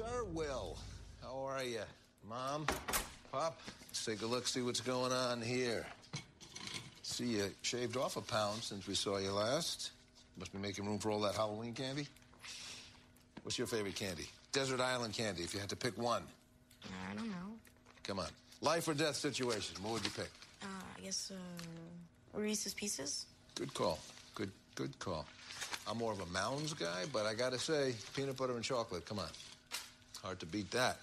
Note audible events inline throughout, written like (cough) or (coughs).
sir, Will. How are you? Mom? Pop? Let's take a look, see what's going on here. See, you shaved off a pound since we saw you last. Must be making room for all that Halloween candy. What's your favorite candy? Desert Island candy, if you had to pick one. I don't know. Come on. Life or death situation, what would you pick? Uh, I guess, uh, Reese's Pieces? Good call. Good, good call. I'm more of a Mounds guy, but I gotta say, peanut butter and chocolate, come on. Hard to beat that.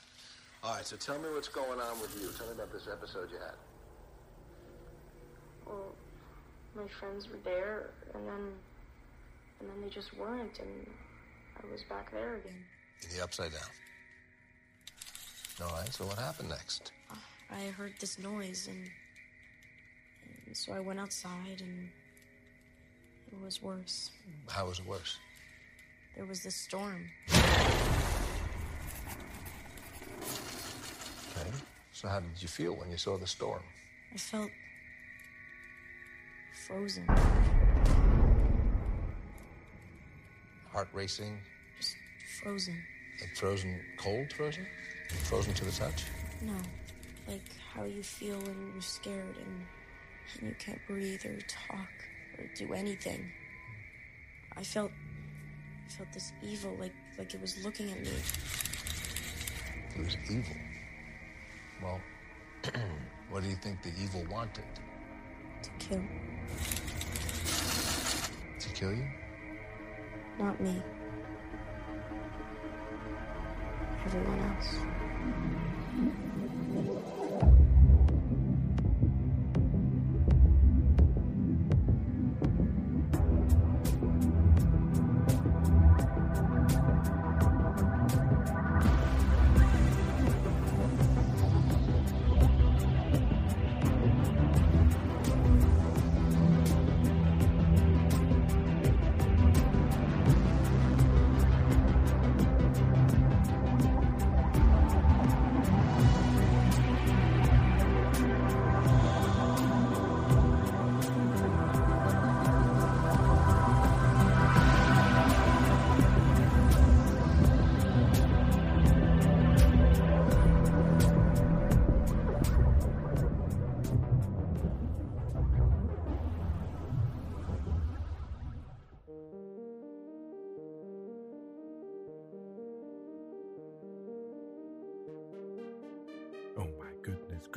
All right, so tell me what's going on with you. Tell me about this episode you had. Well, my friends were there, and then, and then they just weren't, and I was back there again. In the upside down. All right, so what happened next? I heard this noise, and, and so I went outside, and it was worse. How was it worse? There was this storm. So how did you feel when you saw the storm? I felt frozen, Heart racing, just frozen. like frozen, cold frozen? Frozen to the touch? No, like how you feel when you're scared and, and you can't breathe or talk or do anything. I felt, I felt this evil, like like it was looking at me. It was evil. Well, (clears throat) what do you think the evil wanted? to kill. To kill you? Not me. Everyone else.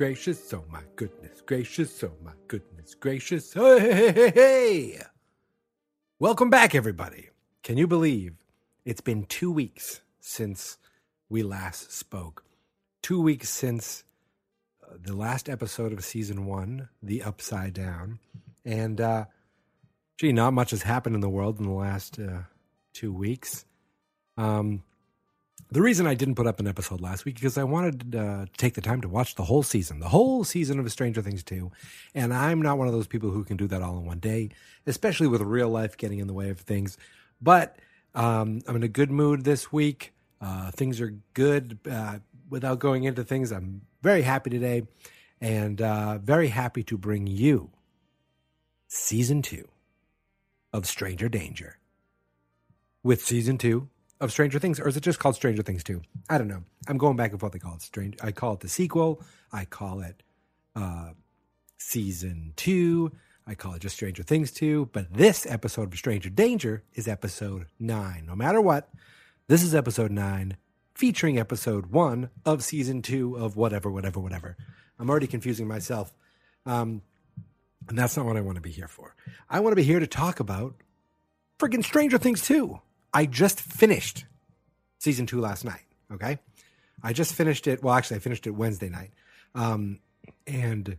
Gracious. Oh my goodness gracious. Oh my goodness gracious. Hey, hey, hey, hey. Welcome back, everybody. Can you believe it's been two weeks since we last spoke? Two weeks since uh, the last episode of season one, The Upside Down. And, uh, gee, not much has happened in the world in the last uh, two weeks. Um, the reason I didn't put up an episode last week is because I wanted uh, to take the time to watch the whole season, the whole season of Stranger Things 2. And I'm not one of those people who can do that all in one day, especially with real life getting in the way of things. But um, I'm in a good mood this week. Uh, things are good. Uh, without going into things, I'm very happy today and uh, very happy to bring you season two of Stranger Danger. With season two of Stranger Things, or is it just called Stranger Things 2? I don't know. I'm going back and forth. They call it Strange. I call it the sequel. I call it uh, season two. I call it just Stranger Things 2. But this episode of Stranger Danger is episode nine. No matter what, this is episode nine, featuring episode one of season two of whatever, whatever, whatever. I'm already confusing myself. Um, and that's not what I want to be here for. I want to be here to talk about friggin' Stranger Things 2. I just finished season two last night. Okay. I just finished it. Well, actually, I finished it Wednesday night. Um, and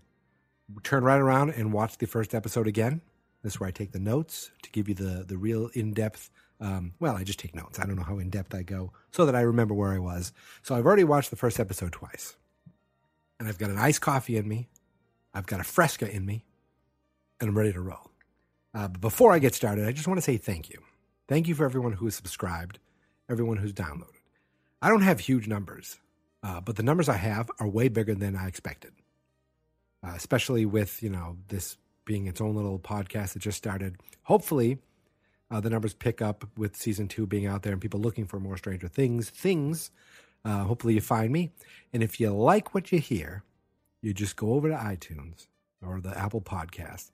turned right around and watched the first episode again. This is where I take the notes to give you the, the real in depth. Um, well, I just take notes. I don't know how in depth I go so that I remember where I was. So I've already watched the first episode twice. And I've got an iced coffee in me. I've got a Fresca in me. And I'm ready to roll. Uh, but before I get started, I just want to say thank you. Thank you for everyone who has subscribed, everyone who's downloaded. I don't have huge numbers, uh, but the numbers I have are way bigger than I expected. Uh, especially with you know this being its own little podcast that just started. Hopefully, uh, the numbers pick up with season two being out there and people looking for more Stranger Things things. Uh, hopefully, you find me. And if you like what you hear, you just go over to iTunes or the Apple Podcast,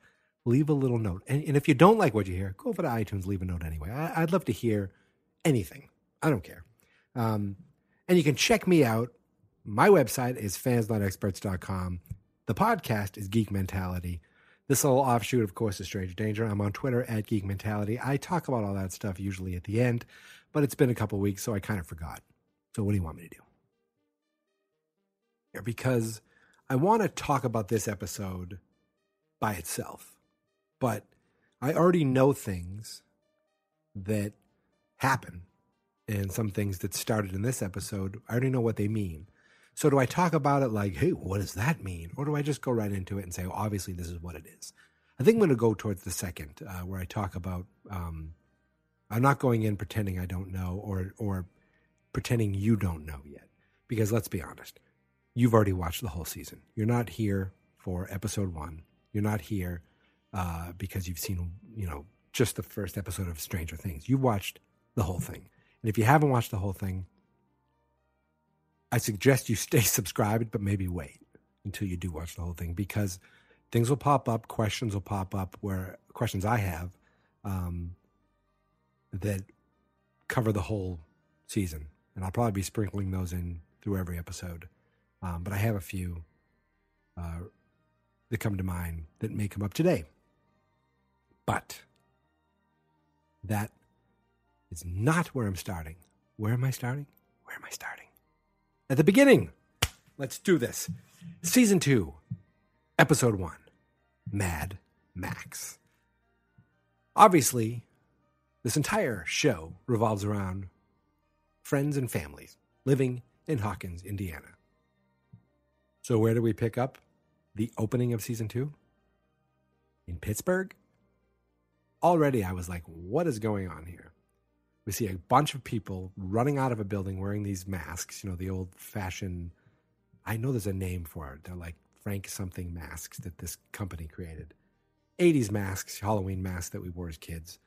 leave a little note. And, and if you don't like what you hear, go over to iTunes, leave a note anyway. I, would love to hear anything. I don't care. Um, and you can check me out. My website is fansnotexperts.com. The podcast is Geek Mentality. This little offshoot, of course, is Stranger Danger. I'm on Twitter at Geek Mentality. I talk about all that stuff usually at the end, but it's been a couple weeks, so I kind of forgot. So, what do you want me to do? Because I want to talk about this episode by itself, but I already know things that happen and some things that started in this episode. I already know what they mean. So do I talk about it like, hey, what does that mean? Or do I just go right into it and say, well, obviously, this is what it is? I think I'm going to go towards the second, uh, where I talk about. Um, I'm not going in pretending I don't know or or pretending you don't know yet, because let's be honest, you've already watched the whole season. You're not here for episode one. You're not here uh, because you've seen you know just the first episode of Stranger Things. You've watched the whole thing, and if you haven't watched the whole thing, I suggest you (laughs) stay subscribed, but maybe wait until you do watch the whole thing because things will pop up, questions will pop up where questions I have um, that cover the whole season. And I'll probably be sprinkling those in through every episode. Um, but I have a few uh, that come to mind that may come up today. But that is not where I'm starting. Where am I starting? Where am I starting? at the beginning. Let's do this. Season 2, Episode 1 Mad Max. Obviously, this entire show revolves around friends and families living in Hawkins, Indiana. So, where do we pick up the opening of season two? In Pittsburgh? Already, I was like, what is going on here? we see a bunch of people running out of a building wearing these masks, you know, the old fashioned, I know there's a name for it. They're like Frank something masks that this company created. 80s masks, Halloween masks that we wore as kids.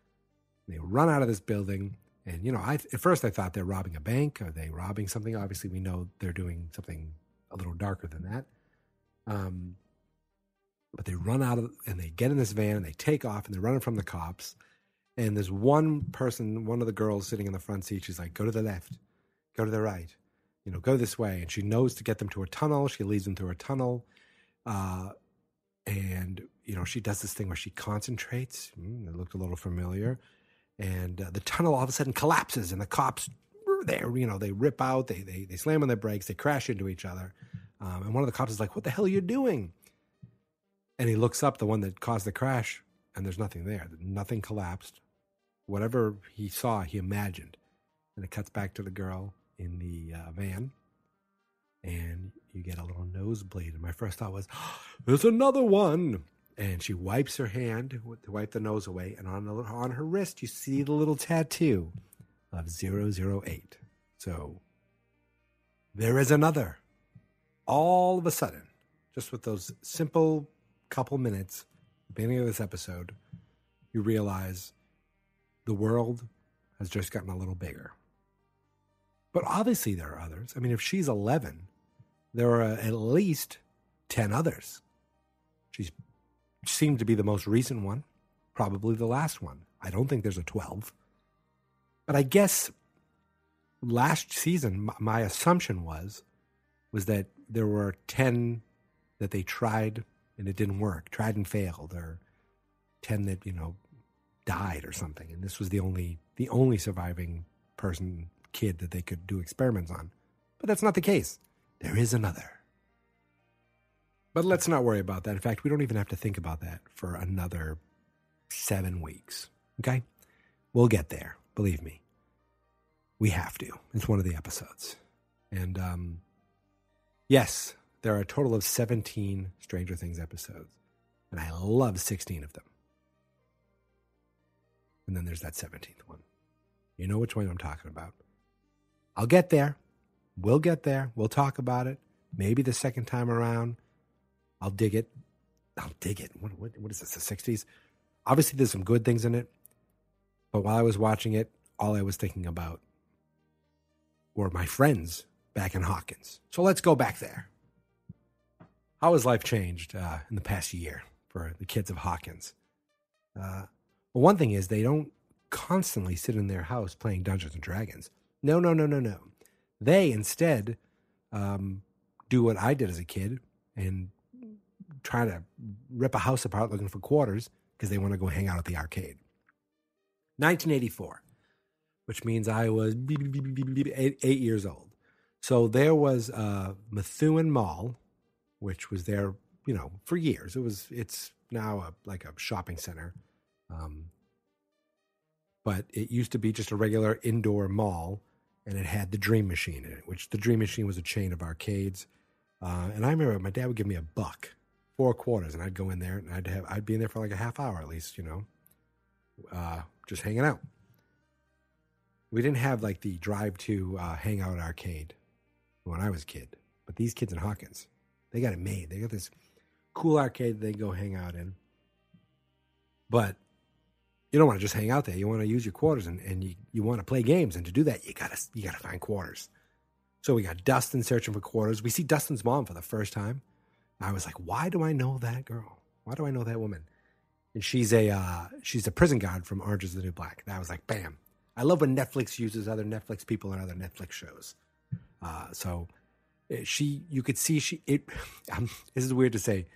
they run out of this building. And, you know, I, at first I thought they're robbing a bank. Are they robbing something? Obviously, we know they're doing something a little darker than that. Um, but they run out of, and they get in this van and they take off and they're running from the cops and there's one person, one of the girls sitting in the front seat. She's like, "Go to the left, go to the right, you know, go this way." And she knows to get them to a tunnel. She leads them through a tunnel, uh, and you know, she does this thing where she concentrates. Mm, it looked a little familiar, and uh, the tunnel all of a sudden collapses, and the cops there, you know, they rip out, they they they slam on their brakes, they crash into each other, um, and one of the cops is like, "What the hell are you doing?" And he looks up, the one that caused the crash, and there's nothing there. Nothing collapsed. Whatever he saw, he imagined. And it cuts back to the girl in the uh, van, and you get a little nosebleed. And my first thought was, oh, (gasps) "There's another one." And she wipes her hand to wipe the nose away, and on the, on her wrist, you see the little tattoo of 008. So there is another. All of a sudden, just with those simple couple minutes beginning of this episode, you realize the world has just gotten a little bigger. But obviously, there are others. I mean, if she's 11, there are at least 10 others. She seemed to be the most recent one, probably the last one. I don't think there's a 12. But I guess last season, my assumption was was that there were 10 that they tried and it didn't work, tried and failed, or ten that you know died or something, and this was the only the only surviving person kid that they could do experiments on. But that's not the case. There is another. But let's not worry about that. In fact, we don't even have to think about that for another seven weeks. Okay? We'll get there. Believe me. We have to. It's one of the episodes. And um, yes, there are a total of 17 Stranger Things episodes, and I love 16 of them. And then there's that 17th one. You know which one I'm talking about. I'll get there. We'll get there. We'll talk about it. Maybe the second time around, I'll dig it. I'll dig it. What, what, what is this, the 60s? Obviously, there's some good things in it. But while I was watching it, all I was thinking about were my friends back in Hawkins. So let's go back there. How has life changed uh, in the past year for the kids of Hawkins? Uh, well, one thing is they don't constantly sit in their house playing Dungeons and Dragons. No, no, no, no, no. They instead um, do what I did as a kid and try to rip a house apart looking for quarters because they want to go hang out at the arcade. 1984, which means I was eight, years old. So there was uh, Methuen Mall, which was there, you know, for years. It was. It's now a, like a shopping center, um, but it used to be just a regular indoor mall, and it had the Dream Machine in it, which the Dream Machine was a chain of arcades. Uh, and I remember my dad would give me a buck, four quarters, and I'd go in there and I'd have I'd be in there for like a half hour at least, you know, uh, just hanging out. We didn't have like the drive to uh, hangout arcade when I was a kid, but these kids in Hawkins, they got it made. They got this cool arcade they go hang out in. But you don't want to just hang out there. You want to use your quarters and, and you, you want to play games. And to do that, you gotta you gotta find quarters. So we got Dustin searching for quarters. We see Dustin's mom for the first time. I was like, why do I know that girl? Why do I know that woman? And she's a uh, she's a prison guard from Orange Is the New Black. And I was like, bam. I love when Netflix uses other Netflix people and other Netflix shows. Uh, so she, you could see she. It. Um, this is weird to say.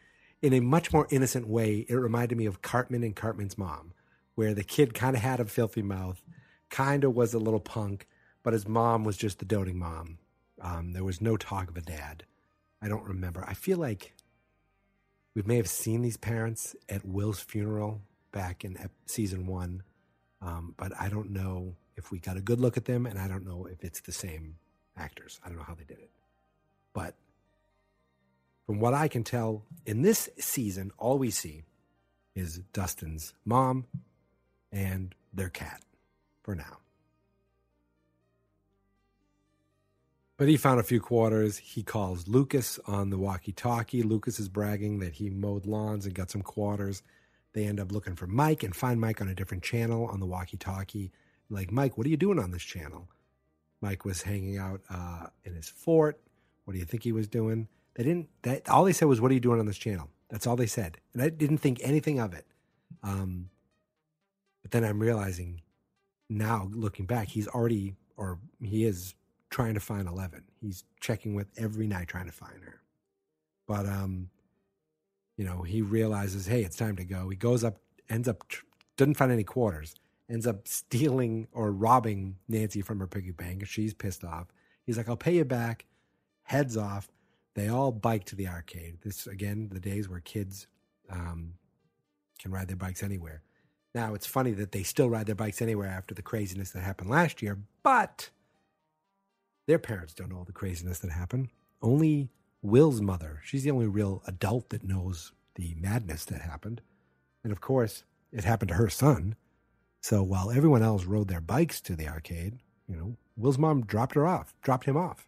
In a much more innocent way, it reminded me of Cartman and Cartman's mom, where the kid kind of had a filthy mouth, kind of was a little punk, but his mom was just the doting mom. Um, there was no talk of a dad. I don't remember. I feel like we may have seen these parents at Will's funeral back in season one, um, but I don't know if we got a good look at them, and I don't know if it's the same actors. I don't know how they did it. But from what I can tell, in this season, all we see is Dustin's mom and their cat for now. But he found a few quarters. He calls Lucas on the walkie talkie. Lucas is bragging that he mowed lawns and got some quarters. They end up looking for Mike and find Mike on a different channel on the walkie talkie. Like, Mike, what are you doing on this channel? Mike was hanging out uh, in his fort. What do you think he was doing? They didn't. That all they said was, "What are you doing on this channel?" That's all they said, and I didn't think anything of it. Um, but then I'm realizing now, looking back, he's already, or he is trying to find Eleven. He's checking with every night trying to find her. But um, you know, he realizes, hey, it's time to go. He goes up, ends up, doesn't find any quarters ends up stealing or robbing Nancy from her piggy bank. She's pissed off. He's like, I'll pay you back. Heads off. They all bike to the arcade. This, again, the days where kids um, can ride their bikes anywhere. Now, it's funny that they still ride their bikes anywhere after the craziness that happened last year, but their parents don't know all the craziness that happened. Only Will's mother, she's the only real adult that knows the madness that happened. And of course, it happened to her son. So while everyone else rode their bikes to the arcade, you know, Will's mom dropped her off, dropped him off,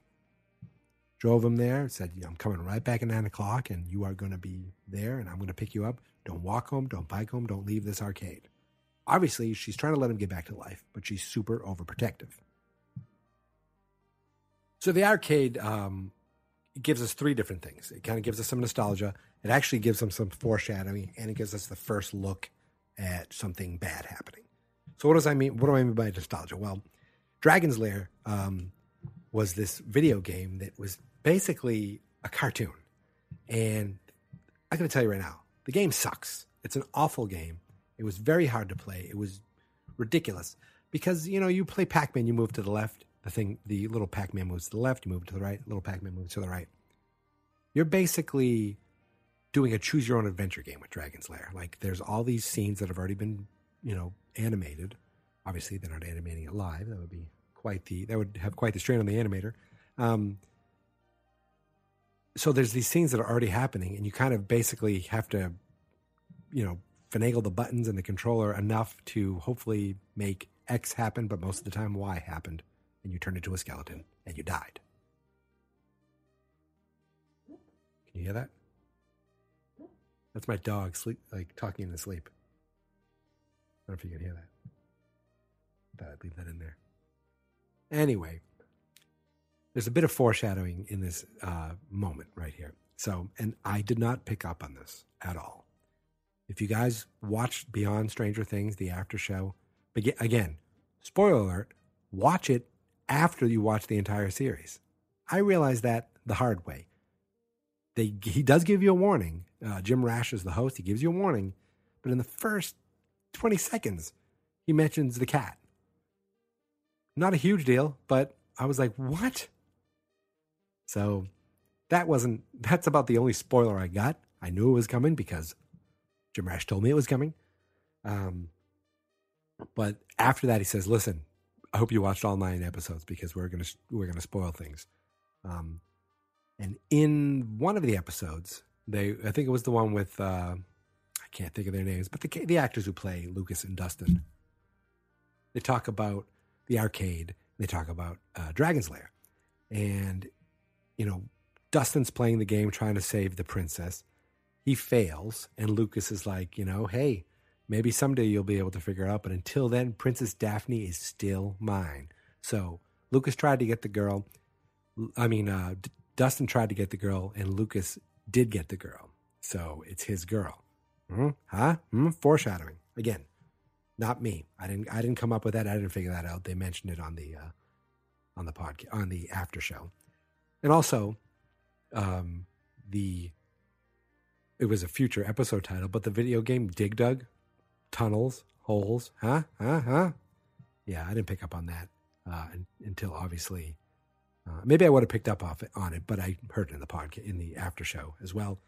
drove him there, said, I'm coming right back at nine o'clock and you are going to be there and I'm going to pick you up. Don't walk home, don't bike home, don't leave this arcade. Obviously, she's trying to let him get back to life, but she's super overprotective. So the arcade um, gives us three different things. It kind of gives us some nostalgia. It actually gives them some foreshadowing, and it gives us the first look at something bad happening. So what does I mean? What do I mean by nostalgia? Well, Dragon's Lair um, was this video game that was basically a cartoon, and I'm going to tell you right now, the game sucks. It's an awful game. It was very hard to play. It was ridiculous because you know you play Pac-Man, you move to the left. The thing, the little Pac-Man moves to the left. You move to the right. Little Pac-Man moves to the right. You're basically doing a choose your own adventure game with Dragon's Lair. Like there's all these scenes that have already been, you know, animated. Obviously, they're not animating it live. That would be quite the that would have quite the strain on the animator. Um, so there's these scenes that are already happening, and you kind of basically have to, you know, finagle the buttons and the controller enough to hopefully make X happen, but most of the time Y happened, and you turned into a skeleton and you died. Can you hear that? That's my dog sleep like talking in his sleep. I don't know if you can hear that. But I'd leave that in there. Anyway, there's a bit of foreshadowing in this uh, moment right here. So, and I did not pick up on this at all. If you guys watched Beyond Stranger Things, the after show, again, spoiler alert, watch it after you watch the entire series. I realized that the hard way. They, he does give you a warning. Uh, Jim Rash is the host. He gives you a warning. But in the first 20 seconds, he mentions the cat. Not a huge deal, but I was like, what? So that wasn't, that's about the only spoiler I got. I knew it was coming because Jim Rash told me it was coming. Um, but after that, he says, listen, I hope you watched all nine episodes because we're gonna we're gonna spoil things. Um, and in one of the episodes, they I think it was the one with uh, I can't think of their names, but the the actors who play Lucas and Dustin. They talk about the arcade. They talk about uh, Dragon's Lair, and you know Dustin's playing the game trying to save the princess. He fails, and Lucas is like, you know, hey, Maybe someday you'll be able to figure it out, but until then, Princess Daphne is still mine. So Lucas tried to get the girl. I mean, uh, D- Dustin tried to get the girl, and Lucas did get the girl. So it's his girl. Mm-hmm. Huh? Mm-hmm. Foreshadowing again. Not me. I didn't. I didn't come up with that. I didn't figure that out. They mentioned it on the uh, on the podcast on the after show, and also um, the it was a future episode title, but the video game Dig Dug tunnels, holes, huh, huh, huh. Yeah, I didn't pick up on that uh, until obviously. Uh, maybe I would have picked up off it, on it, but I heard it in the podcast in the after show as well.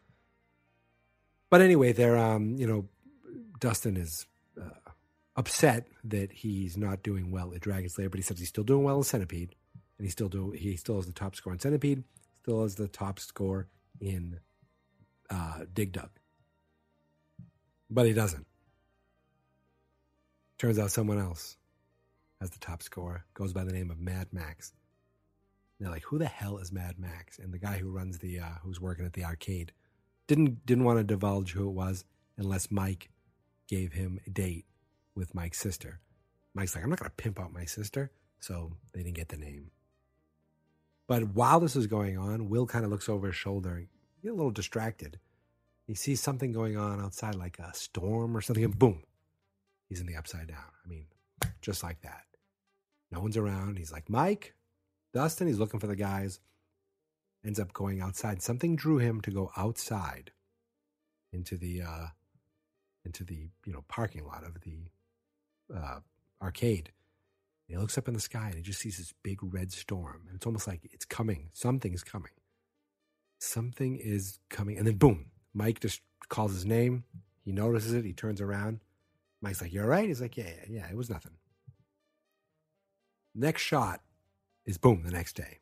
But anyway, there, um, you know, Dustin is uh, upset that he's not doing well at Dragon's Lair, but he says he's still doing well in Centipede, and he still do he still has the top score in Centipede, still has the top score in uh, Dig Dug, but he doesn't. Turns out someone else has the top score, goes by the name of Mad Max. They're like, who the hell is Mad Max? And the guy who runs the, uh, who's working at the arcade, didn't didn't want to divulge who it was unless Mike gave him a date with Mike's sister. Mike's like, I'm not gonna pimp out my sister, so they didn't get the name. But while this is going on, Will kind of looks over his shoulder, get a little distracted. He sees something going on outside, like a storm or something, and boom, he's in the upside down. I mean, just like that. No one's around. He's like, Mike, Dustin, he's looking for the guys. Ends up going outside. Something drew him to go outside into the uh into the you know parking lot of the uh arcade. And he looks up in the sky and he just sees this big red storm. And it's almost like it's coming. Something is coming. Something is coming. And then boom, Mike just calls his name. He notices it. He turns around. Mike's like, You're all right?" He's like, "Yeah, yeah, yeah. It was nothing." Next shot is boom the next day,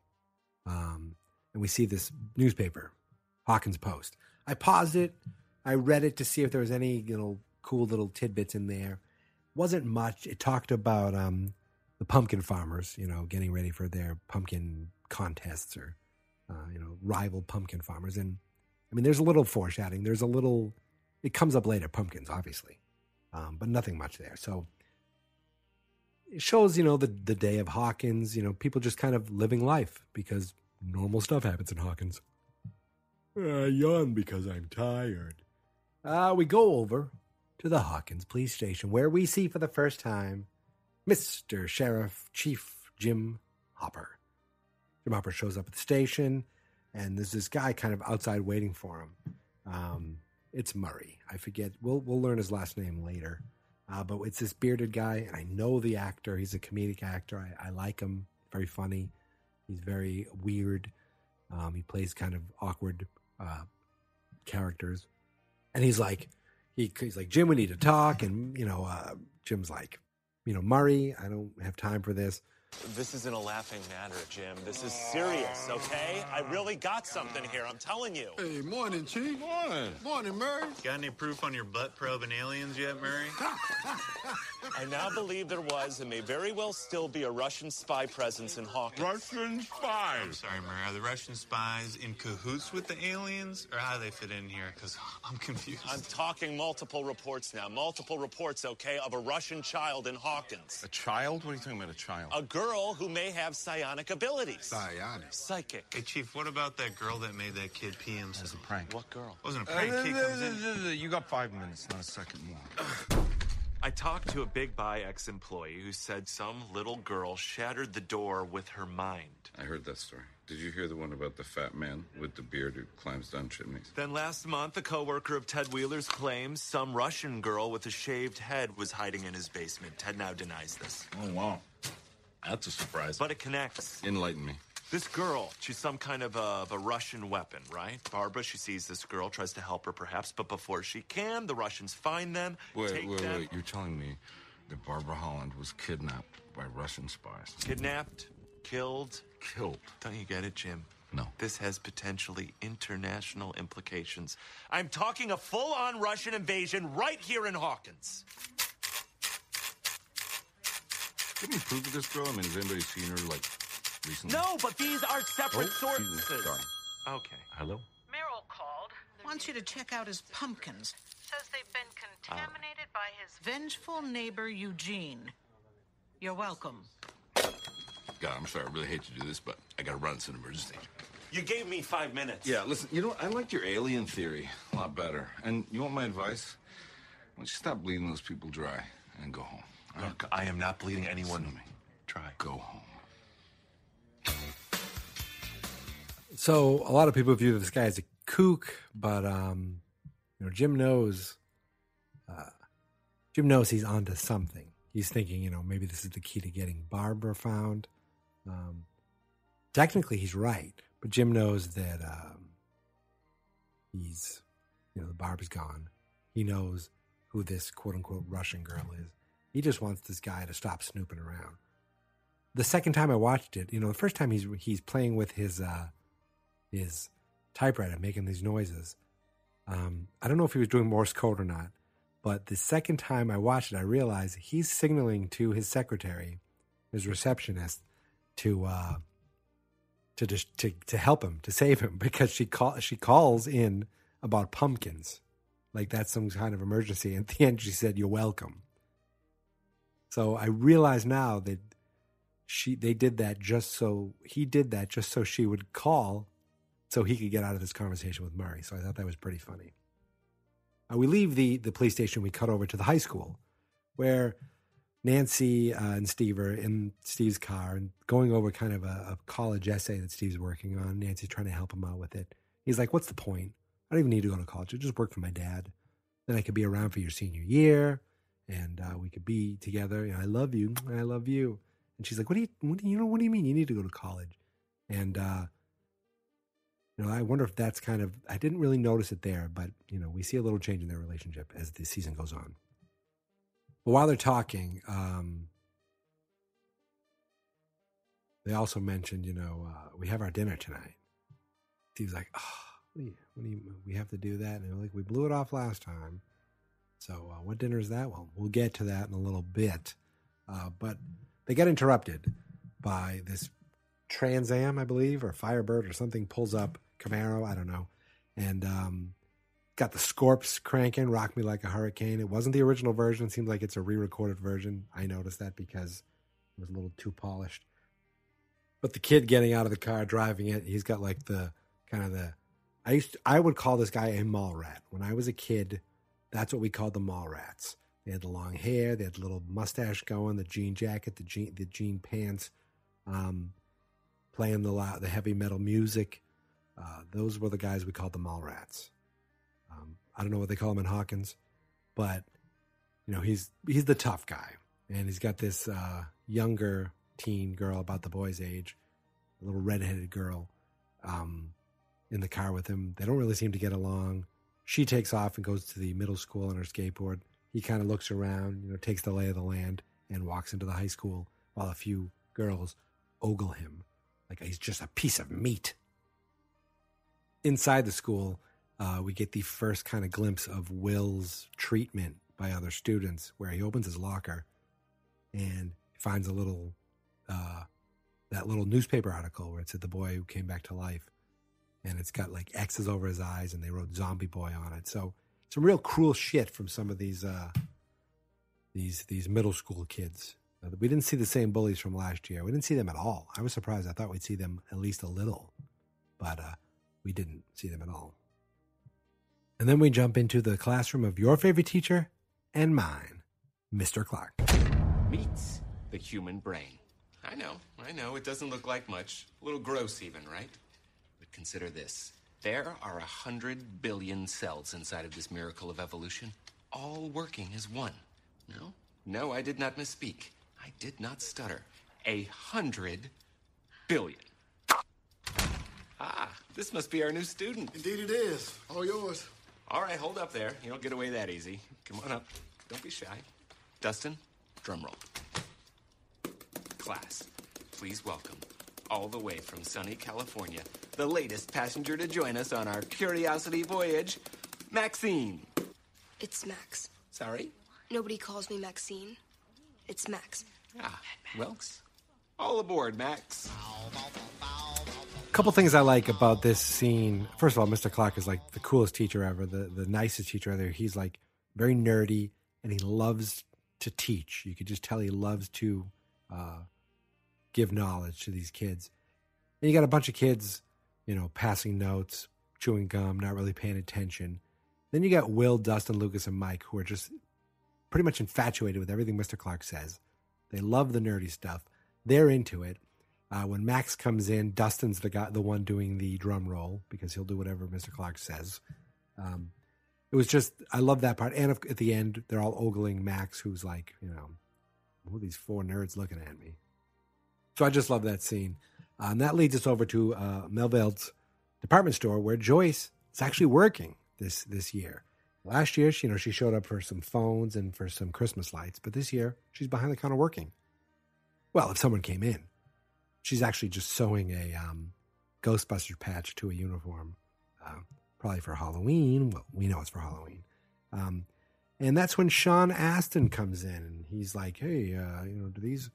um, and we see this newspaper, Hawkins Post. I paused it. I read it to see if there was any you know cool little tidbits in there. Wasn't much. It talked about um, the pumpkin farmers, you know, getting ready for their pumpkin contests or uh, you know rival pumpkin farmers. And I mean, there's a little foreshadowing. There's a little. It comes up later. Pumpkins, obviously um, but nothing much there. So it shows, you know, the the day of Hawkins. You know, people just kind of living life because normal stuff happens in Hawkins. I yawn because I'm tired. Uh, we go over to the Hawkins police station where we see for the first time Mr. Sheriff Chief Jim Hopper. Jim Hopper shows up at the station, and there's this guy kind of outside waiting for him. Um, it's Murray. I forget. We'll we'll learn his last name later. Uh, but it's this bearded guy, and I know the actor. He's a comedic actor. I, I like him. Very funny. He's very weird. Um, he plays kind of awkward uh, characters, and he's like, he, he's like Jim. We need to talk, and you know, uh, Jim's like, you know, Murray. I don't have time for this. This isn't a laughing matter, Jim. This is serious, okay? I really got something here, I'm telling you. Hey, morning, Chief. Morning. Morning, Murray. Got any proof on your butt probing aliens yet, Murray? I now believe there was and may very well still be a Russian spy presence in Hawkins. Russian spies. I'm sorry, Murray. Are the Russian spies in cahoots with the aliens, or how do they fit in here? Because I'm confused. I'm talking multiple reports now. Multiple reports, okay, of a Russian child in Hawkins. A child? What are you talking about, a child? A girl who may have psionic abilities. Psionic. Psychic. Hey, Chief, what about that girl that made that kid pee himself? It's a prank. What girl? It wasn't a Uh, prank. Kid comes in. you got five minutes, not a second more. (coughs) I talked to a Big Buy ex employee who said some little girl shattered the door with her mind. I heard that story. Did you hear the one about the fat man with the beard who climbs down chimneys? Then last month, a coworker of Ted Wheeler's claims some Russian girl with a shaved head was hiding in his basement. Ted now denies this. Oh, wow. That's a surprise. But it connects. Enlighten me. This girl, she's some kind of a, of a Russian weapon, right? Barbara, she sees this girl, tries to help her perhaps, but before she can, the Russians find them, Wait, take wait, them, wait. You're telling me that Barbara Holland was kidnapped by Russian spies? kidnapped, killed. Killed. Don't you get it, Jim? No. This has potentially international implications. I'm talking a full on Russian invasion right here in Hawkins. Give me proof of this girl. I mean, has anybody seen her, like, recently? No, but these are separate Oh, excuse me. sources. Sorry. Okay. Hello? Merrill called. Wants you to check out his pumpkins. Says they've been contaminated by his vengeful neighbor Eugene. You're welcome. God, I'm sorry. I really hate to do this, but I gotta run. It's an emergency. You gave me five minutes. Yeah, listen, you know what? I liked your alien theory a lot better. And you want my advice? Why don't you stop bleeding those people dry and go home? All right? Look, I am not bleeding anyone. Listen me. Try. Go home. So a lot of people view this guy as a kook, but um, you know, Jim knows. Uh, Jim knows he's onto something. He's thinking, you know, maybe this is the key to getting Barbara found. Um, technically, he's right, but Jim knows that um, he's, you know, the Barb's gone. He knows who this quote unquote Russian girl is. He just wants this guy to stop snooping around. The second time I watched it, you know, the first time he's he's playing with his uh, his typewriter, making these noises. Um, I don't know if he was doing Morse code or not, but the second time I watched it, I realized he's signaling to his secretary, his receptionist, to uh, to just to to help him, to save him, (laughs) because she call she calls in about pumpkins, like that's some kind of emergency. And at the end, she said, "You're welcome." So I realize now that she they did that just so he did that just so she would call so he could get out of this conversation with Murray. So I thought that was pretty funny. Uh, we leave the the police station. We cut over to the high school, where Nancy uh, and Steve are in Steve's car and going over kind of a, a college essay that Steve's working on. Nancy's trying to help him out with it. He's like, "What's the point? I don't even need to go to college. I just work for my dad. Then I could be around for your senior year, and uh, we could be together. And I love you. And (clears throat) I love you." And she's like, "What do you? What do you know? What do you mean? You need to go to college?" And uh, you know, I wonder if that's kind of. I didn't really notice it there, but you know, we see a little change in their relationship as the season goes on. But while they're talking, um, they also mentioned, you know, uh, we have our dinner tonight. Steve's like, "Oh, what do you? What do you? We have to do that?" And they're like, "We blew it off last time." So, uh, what dinner is that? Well, we'll get to that in a little bit. Uh, but they get interrupted by this Trans Am, I believe, or Firebird or something pulls up Camaro, I don't know, and um, got the Scorps cranking, "Rock Me Like a Hurricane." It wasn't the original version; it seems like it's a re-recorded version. I noticed that because it was a little too polished. But the kid getting out of the car, driving it, he's got like the kind of the. I used to, I would call this guy a mall rat when I was a kid. That's what we called the mall rats. They had the long hair, they had the little mustache going, the jean jacket, the jean the jean pants, um, playing the the heavy metal music. Uh, those were the guys we called the mall rats. Um, I don't know what they call him in Hawkins, but you know he's he's the tough guy, and he's got this uh, younger teen girl about the boy's age, a little redheaded girl, um, in the car with him. They don't really seem to get along. She takes off and goes to the middle school on her skateboard. He kind of looks around, you know, takes the lay of the land and walks into the high school while a few girls ogle him like he's just a piece of meat. Inside the school, uh, we get the first kind of glimpse of Will's treatment by other students, where he opens his locker and finds a little uh, that little newspaper article where it said the boy who came back to life, and it's got like X's over his eyes, and they wrote "zombie boy" on it. So some real cruel shit from some of these uh, these these middle school kids. We didn't see the same bullies from last year. We didn't see them at all. I was surprised. I thought we'd see them at least a little, but uh, we didn't see them at all. And then we jump into the classroom of your favorite teacher and mine, Mr. Clark. Meets the human brain. I know, I know, it doesn't look like much. A little gross, even, right? Consider this there are a hundred billion cells inside of this miracle of evolution, all working as one. No, no, I did not misspeak. I did not stutter. A hundred billion. Ah, this must be our new student. Indeed it is. All yours. All right, hold up there. You don't get away that easy. Come on up. Don't be shy. Dustin, drum roll. Class, please welcome, all the way from sunny California, the latest passenger to join us on our curiosity voyage, Maxine. It's Max. Sorry? Nobody calls me Maxine. It's Max. Ah, well, all aboard, Max. A couple things I like about this scene. First of all, Mr. Clark is like the coolest teacher ever, the, the nicest teacher ever. He's like very nerdy and he loves to teach. You could just tell he loves to uh, give knowledge to these kids. And you got a bunch of kids, you know, passing notes, chewing gum, not really paying attention. Then you got Will, Dustin, Lucas, and Mike, who are just pretty much infatuated with everything Mr. Clark says. They love the nerdy stuff. They're into it. Uh, when Max comes in, Dustin's the guy, the one doing the drum roll because he'll do whatever Mr. Clark says. Um, it was just, I love that part. And at the end, they're all ogling Max, who's like, you know, who are these four nerds looking at me? So I just love that scene. Uh, and that leads us over to uh, Melville's department store where Joyce is actually working this this year. Last year, she, you know, she showed up for some phones and for some Christmas lights, but this year she's behind the counter working. Well, if someone came in, she's actually just sewing a um, Ghostbusters patch to a uniform, uh, probably for Halloween. Well, we know it's for Halloween. Um, and that's when Sean Astin comes in, and he's like, "Hey, uh, you know, do these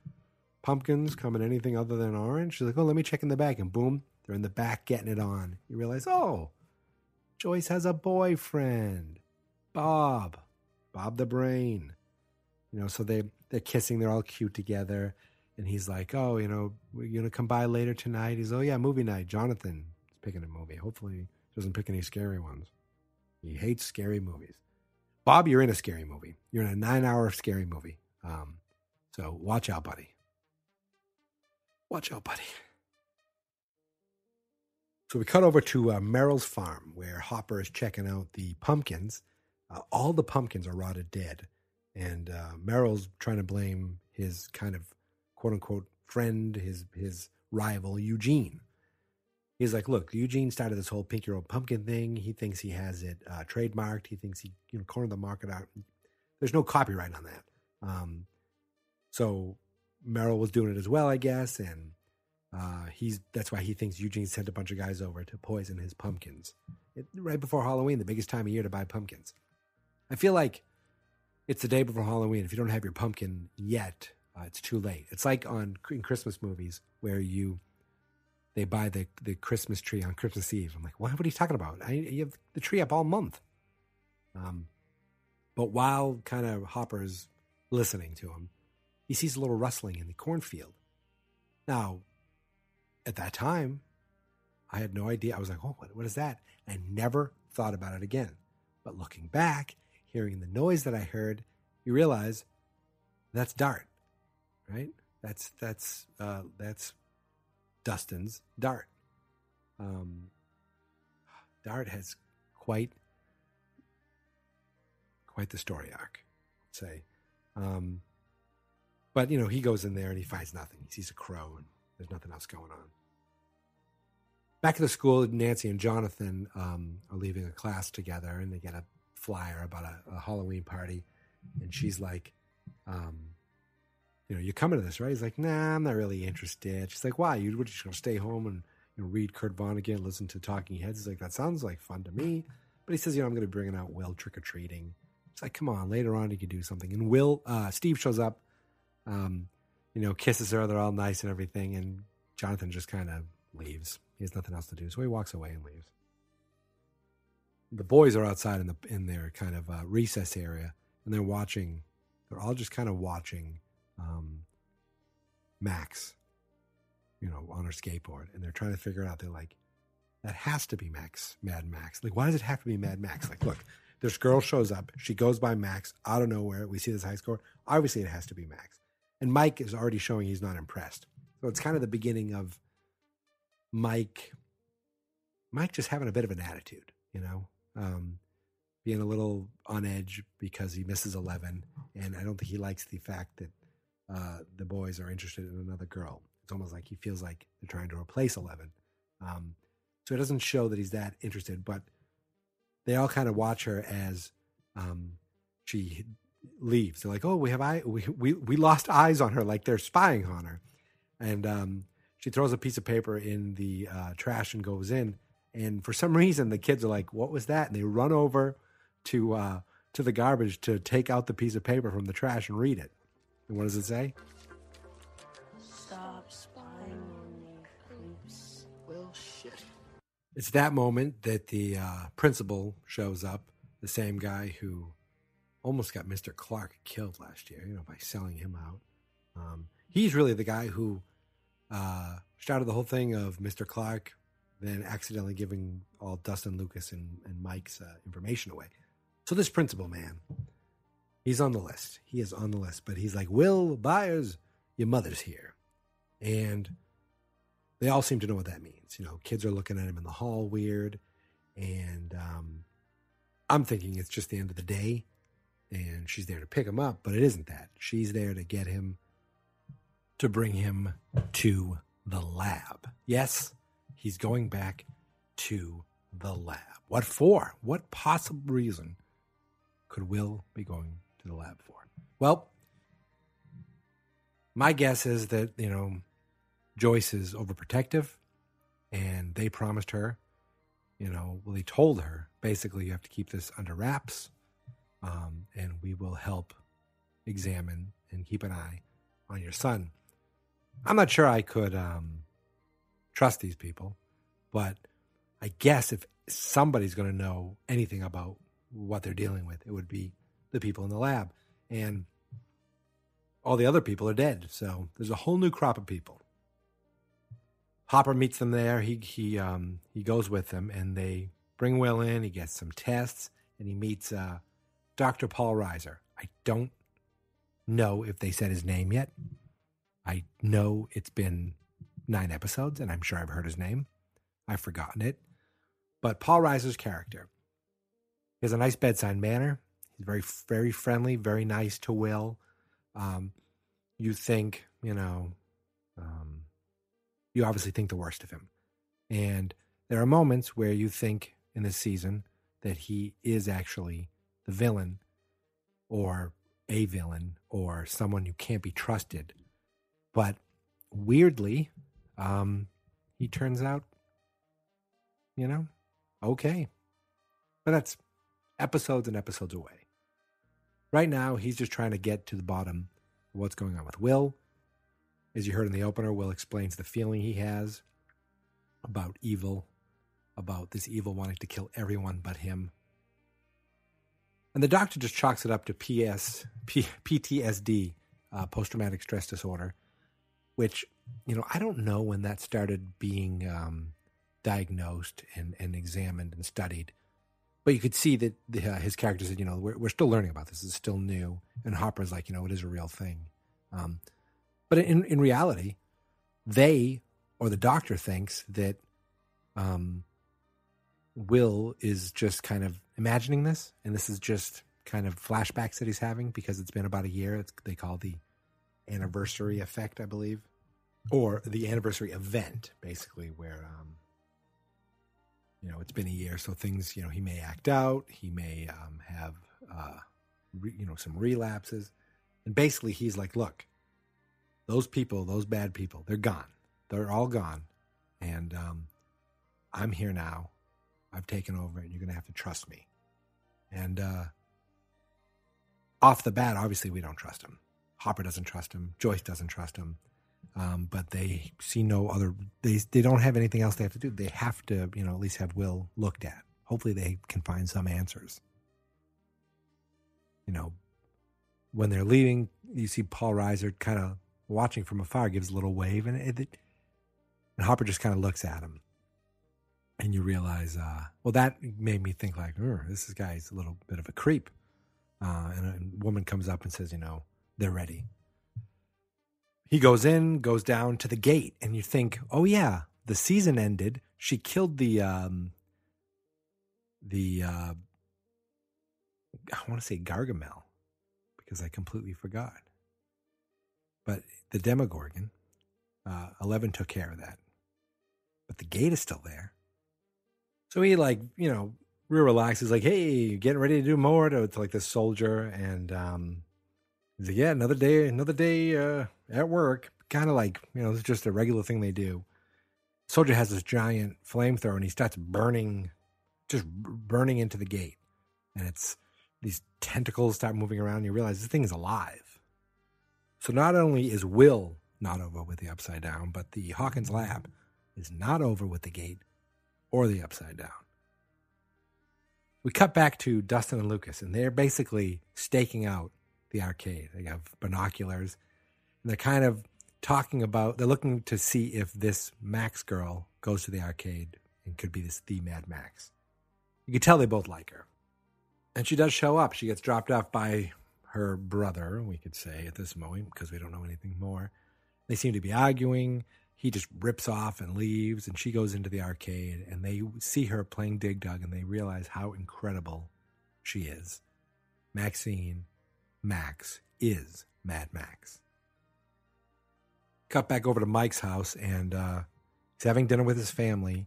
pumpkins come in anything other than orange?" She's like, "Oh, let me check in the back," and boom, they're in the back getting it on. You realize, oh, Joyce has a boyfriend, Bob, Bob the Brain. You know, so they they're kissing. They're all cute together. And he's like, "Oh, you know, we're gonna come by later tonight." He's, "Oh yeah, movie night." Jonathan is picking a movie. Hopefully, he doesn't pick any scary ones. He hates scary movies. Bob, you're in a scary movie. You're in a nine-hour scary movie. Um, so watch out, buddy. Watch out, buddy. So we cut over to uh, Merrill's farm where Hopper is checking out the pumpkins. Uh, all the pumpkins are rotted dead, and uh, Merrill's trying to blame his kind of quote unquote friend, his his rival Eugene. He's like, look, Eugene started this whole pink your old pumpkin thing. He thinks he has it uh, trademarked. He thinks he you know cornered the market out. There's no copyright on that. Um, so Merrill was doing it as well, I guess, and uh, he's that's why he thinks Eugene sent a bunch of guys over to poison his pumpkins it, right before Halloween, the biggest time of year to buy pumpkins. I feel like it's the day before Halloween. If you don't have your pumpkin yet, uh, it's too late. It's like on in Christmas movies where you they buy the the Christmas tree on Christmas Eve. I'm like, what? What are you talking about? I you have the tree up all month. Um, but while kind of Hopper's listening to him, he sees a little rustling in the cornfield. Now, at that time, I had no idea. I was like, oh, what, what is that? I never thought about it again. But looking back, hearing the noise that I heard, you realize that's Dart, right? That's that's uh, that's Dustin's Dart. Um, Dart has quite quite the story arc, I'd say. Um, but you know, he goes in there and he finds nothing. He sees a crow and there's nothing else going on. Back at the school, Nancy and Jonathan um, are leaving a class together, and they get a flyer about a, a Halloween party, and she's like, um, "You know, you're coming to this, right?" He's like, "Nah, I'm not really interested." She's like, "Why? You are just gonna stay home and you know read Kurt Vonnegut, listen to Talking Heads?" He's like, "That sounds like fun to me," but he says, "You know, I'm going to be bringing out Will trick or treating." It's like, "Come on, later on you can do something." And Will, uh, Steve shows up Um, you know, kisses her. They're all nice and everything, and Jonathan just kind of leaves. He has nothing else to do, so he walks away and leaves. The boys are outside in the in their kind of uh, recess area, and they're watching. They're all just kind of watching um, Max, you know, on her skateboard, and they're trying to figure it out. They're like, "That has to be Max, Mad Max. Like, why does it have to be Mad Max? Like, look, this girl shows up, she goes by Max out of nowhere. We see this high score. Obviously, it has to be Max." And Mike is already showing he's not impressed. So it's kind of the beginning of Mike. Mike just having a bit of an attitude, you know, um, being a little on edge because he misses eleven, and I don't think he likes the fact that uh, the boys are interested in another girl. It's almost like he feels like they're trying to replace eleven. Um, so it doesn't show that he's that interested, but they all kind of watch her as um, she leaves. They're like, "Oh, we have eye, we we we lost eyes on her, like they're spying on her." And um, she throws a piece of paper in the uh, trash and goes in. And for some reason, the kids are like, "What was that?" And they run over to uh, to the garbage to take out the piece of paper from the trash and read it. And what does it say? Stop spying on me, creeps. Well, shit. It's that moment that the uh, principal shows up, the same guy who almost got Mr. Clark killed last year, you know, by selling him out. Um, he's really the guy who uh, started the whole thing of Mr. Clark, then accidentally giving all Dustin Lucas and, and Mike's uh, information away. So this principal man, he's on the list. He is on the list, but he's like, Will Byers, your mother's here. And they all seem to know what that means. You know, kids are looking at him in the hall weird. And um, I'm thinking it's just the end of the day and she's there to pick him up, but it isn't that. She's there to get him to bring him to the lab. Yes, he's going back to the lab. What for? What possible reason could Will be going to the lab for? Well, my guess is that, you know, Joyce is overprotective and they promised her, you know, well, they told her basically you have to keep this under wraps um, and we will help examine and keep an eye on your son. I'm not sure I could um, trust these people, but I guess if somebody's going to know anything about what they're dealing with, it would be the people in the lab. And all the other people are dead. So there's a whole new crop of people. Hopper meets them there. He he um, he goes with them, and they bring Will in. He gets some tests, and he meets uh, Dr. Paul Reiser. I don't know if they said his name yet. I know it's been nine episodes, and I'm sure I've heard his name. I've forgotten it. But Paul Reiser's character he has a nice bedside manner. He's very, very friendly, very nice to Will. Um, you think, you know, um, you obviously think the worst of him. And there are moments where you think in this season that he is actually the villain or a villain or someone who can't be trusted. But weirdly, um, he turns out, you know, okay. But that's episodes and episodes away. Right now, he's just trying to get to the bottom of what's going on with Will. As you heard in the opener, Will explains the feeling he has about evil, about this evil wanting to kill everyone but him. And the doctor just chalks it up to PS, P, PTSD, uh, post traumatic stress disorder, which, you know, I don't know when that started being um, diagnosed and, and examined and studied. But you could see that the, uh, his character said, you know, we're, we're still learning about this. It's still new. And Hopper's like, you know, it is a real thing. Um, but in, in reality, they or the doctor thinks that um, Will is just kind of imagining this, and this is just kind of flashbacks that he's having because it's been about a year. It's, they call the anniversary effect, I believe, or the anniversary event, basically, where um, you know it's been a year, so things you know he may act out, he may um, have uh, re, you know some relapses, and basically he's like, look, those people, those bad people, they're gone, they're all gone, and um, I'm here now I've taken over and you're going to have to trust me. And uh, off the bat, obviously, we don't trust him. Hopper doesn't trust him. Joyce doesn't trust him. Um, but they see no other. They they don't have anything else they have to do. They have to, you know, at least have Will looked at. Hopefully, they can find some answers. You know, when they're leaving, you see Paul Reiser kind of watching from afar, gives a little wave, and it, it and Hopper just kind of looks at him, and you realize, uh, well, that made me think like, "Oh, this guy's a little bit of a creep. Uh, and a woman comes up and says, you know, they're ready. He goes in, goes down to the gate, and you think, oh yeah, the season ended. She killed the um, the uh, I want to say Gargamel because I completely forgot. But the Demogorgon, uh, Eleven took care of that. But the gate is still there. So he like, you know, real relaxed. He's like, "Hey, getting ready to do more?" To, to like this soldier, and um, he's like, "Yeah, another day, another day uh, at work." Kind of like you know, it's just a regular thing they do. Soldier has this giant flamethrower, and he starts burning, just burning into the gate, and it's these tentacles start moving around. And you realize this thing is alive. So not only is Will not over with the Upside Down, but the Hawkins lab is not over with the gate or the Upside Down we cut back to Dustin and Lucas, and they're basically staking out the arcade. They have binoculars, and they're kind of talking about. They're looking to see if this Max girl goes to the arcade and could be this the Mad Max. You can tell they both like her, and she does show up. She gets dropped off by her brother, we could say at this moment because we don't know anything more. They seem to be arguing he just rips off and leaves and she goes into the arcade and they see her playing dig dug and they realize how incredible she is. Maxine max is mad max. Cut back over to mike's house and uh, he's having dinner with his family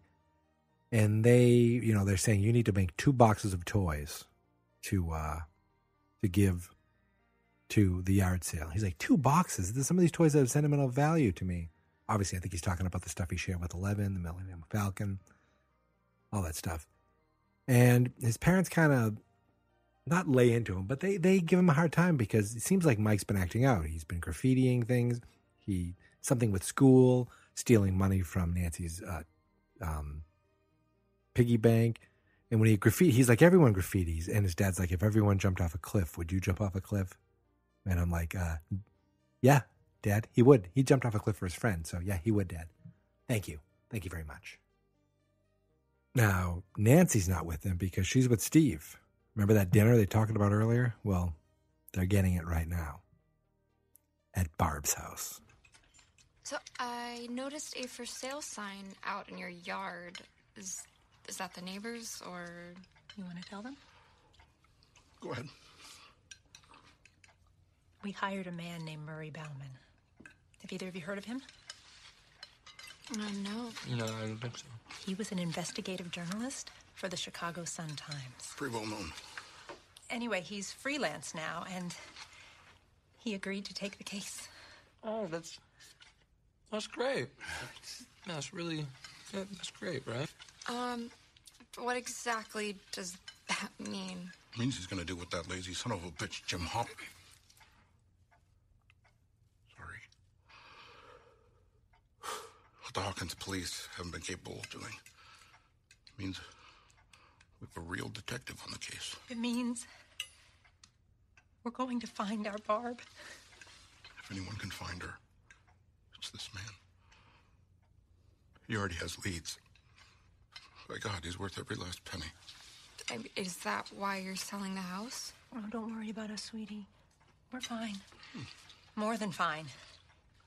and they you know they're saying you need to make two boxes of toys to uh to give to the yard sale. He's like two boxes? Some of these toys have sentimental value to me obviously, I think he's talking about the stuff he shared with Eleven, the Millennium Falcon, all that stuff. And his parents kind of not lay into him, but they they give him a hard time because it seems like Mike's been acting out. He's been graffitiing things. He something with school, stealing money from Nancy's uh, um, piggy bank. And when he graffiti, he's like everyone graffitis, and his dad's like, if everyone jumped off a cliff, would you jump off a cliff? And I'm like, uh, yeah, Dad. He would. He jumped off a cliff for his friend. So, yeah, he would, Dad. Thank you. Thank you very much. Now, Nancy's not with him because she's with Steve. Remember that dinner they talked about earlier? Well, they're getting it right now at Barb's house. So I noticed a for sale sign out in your yard. Is is that the neighbors or you want to tell them? Go ahead. We hired a man named Murray Bauman. Have either of you heard of him? Uh, no. No, I don't think so. He was an investigative journalist for the Chicago Sun Times. Pretty well known. Anyway, he's freelance now, and he agreed to take the case. Oh, that's that's great. That's really that's great, right? Um, what exactly does that mean? It means he's gonna do what that lazy son of a bitch Jim Hop the Hawkins police haven't been capable of doing. It means we have a real detective on the case. It means we're going to find our Barb. If anyone can find her, it's this man. He already has leads. By God, he's worth every last penny. Is that why you're selling the house? Oh, don't worry about us, sweetie. We're fine. Hmm. More than fine.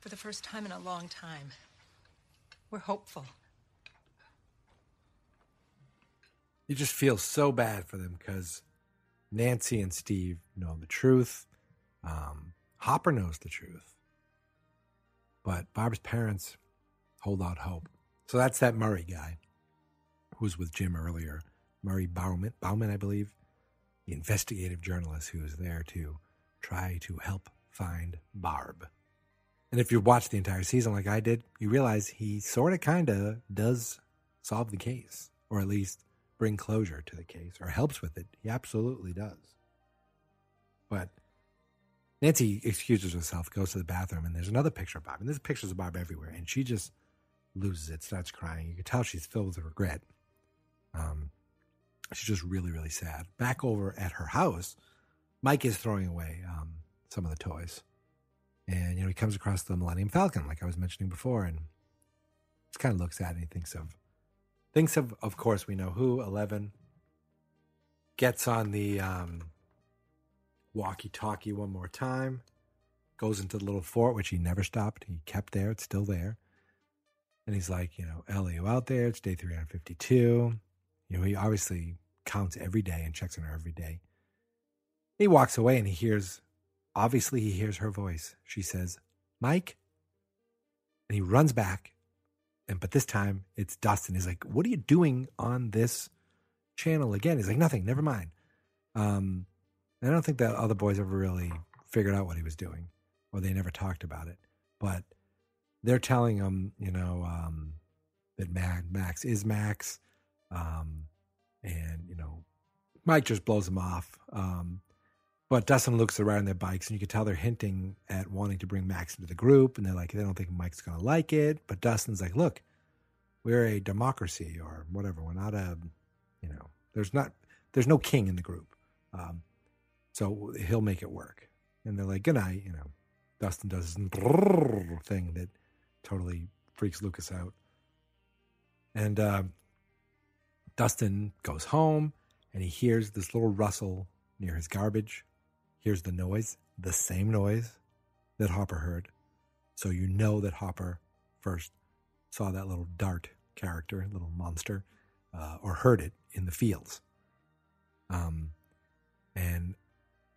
For the first time in a long time. We're hopeful. You just feel so bad for them because Nancy and Steve know the truth. Um, Hopper knows the truth. But Barb's parents hold out hope. So that's that Murray guy who was with Jim earlier. Murray Bauman, Bauman, I believe, the investigative journalist who was there to try to help find Barb. And if you've watched the entire season like I did, you realize he sort of kind of does solve the case, or at least bring closure to the case, or helps with it. He absolutely does. But Nancy excuses herself, goes to the bathroom, and there's another picture of Bob. And there's pictures of Bob everywhere. And she just loses it, starts crying. You can tell she's filled with regret. Um, she's just really, really sad. Back over at her house, Mike is throwing away um, some of the toys. And, you know, he comes across the Millennium Falcon, like I was mentioning before, and just kind of looks at it and he thinks of, thinks of, of course, we know who, 11, gets on the um, walkie talkie one more time, goes into the little fort, which he never stopped. He kept there, it's still there. And he's like, you know, Ellie, out there? It's day 352. You know, he obviously counts every day and checks on her every day. He walks away and he hears, obviously, he hears her voice. She says, Mike. And he runs back. And but this time it's Dustin. He's like, What are you doing on this channel again? He's like, Nothing, never mind. Um, I don't think the other boys ever really figured out what he was doing, or they never talked about it. But they're telling him, you know, um, that Max is Max. Um, and, you know, Mike just blows him off. Um, but Dustin looks around their bikes, and you can tell they're hinting at wanting to bring Max into the group. And they're like, they don't think Mike's going to like it. But Dustin's like, look, we're a democracy or whatever. We're not a, you know, there's not, there's no king in the group. Um, so he'll make it work. And they're like, good night. You know, Dustin does this (laughs) thing that totally freaks Lucas out. And uh, Dustin goes home and he hears this little rustle near his garbage. Hears the noise, the same noise that Hopper heard. So you know that Hopper first saw that little dart character, little monster, uh, or heard it in the fields. Um, and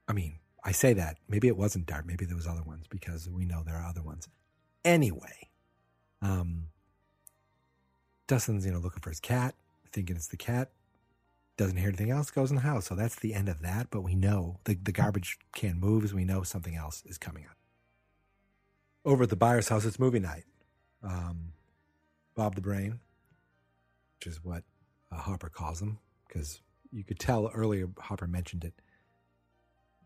I mean, I say that maybe it wasn't dart, maybe there was other ones because we know there are other ones. Anyway, um, Dustin's you know looking for his cat, thinking it's the cat. Doesn't hear anything else, goes in the house. So that's the end of that. But we know the, the garbage can moves. We know something else is coming up. Over at the Byers' house, it's movie night. Um, Bob the Brain, which is what uh, Hopper calls him, because you could tell earlier Hopper mentioned it.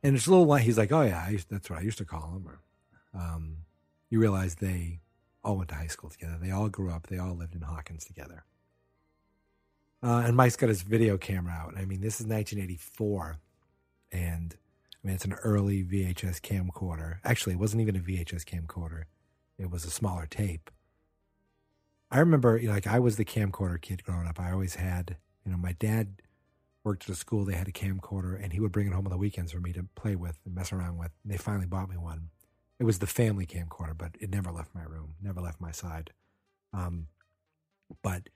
And it's a little like he's like, "Oh yeah, that's what I used to call him." Or, um, you realize they all went to high school together. They all grew up. They all lived in Hawkins together. Uh, and Mike's got his video camera out. I mean, this is 1984, and I mean it's an early VHS camcorder. Actually, it wasn't even a VHS camcorder; it was a smaller tape. I remember, you know, like I was the camcorder kid growing up. I always had, you know, my dad worked at a school. They had a camcorder, and he would bring it home on the weekends for me to play with and mess around with. And they finally bought me one. It was the family camcorder, but it never left my room, never left my side. Um, but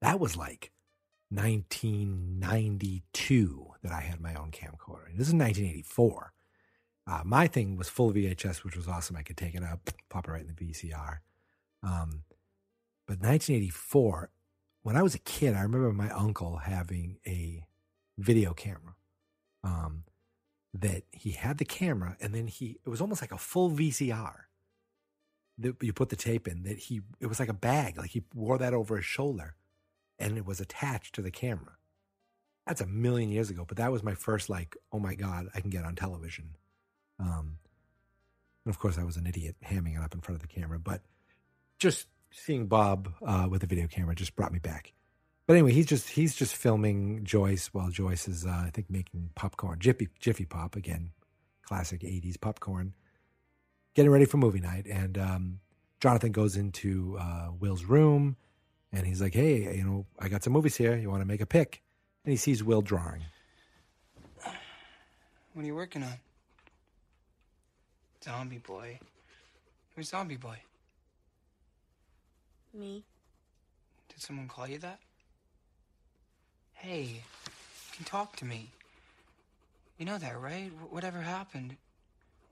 that was like 1992 that I had my own camcorder. And This is 1984. Uh, my thing was full VHS, which was awesome. I could take it up, pop it right in the VCR. Um, but 1984, when I was a kid, I remember my uncle having a video camera. Um, that he had the camera, and then he it was almost like a full VCR. That you put the tape in. That he it was like a bag, like he wore that over his shoulder and it was attached to the camera. That's a million years ago, but that was my first like, oh my god, I can get on television. Um, and of course, I was an idiot hamming it up in front of the camera, but just seeing Bob uh, with a video camera just brought me back. But anyway, he's just he's just filming Joyce while Joyce is uh, I think making popcorn, Jiffy Jiffy Pop again, classic '80s popcorn, getting ready for movie night. And um, Jonathan goes into uh, Will's room and he's like, "Hey, you know, I got some movies here. You want to make a pick?" And he sees Will drawing. What are you working on? Zombie boy. Who's Zombie boy? Me. Did someone call you that? Hey, you can talk to me. You know that, right? Wh- Whatever happened.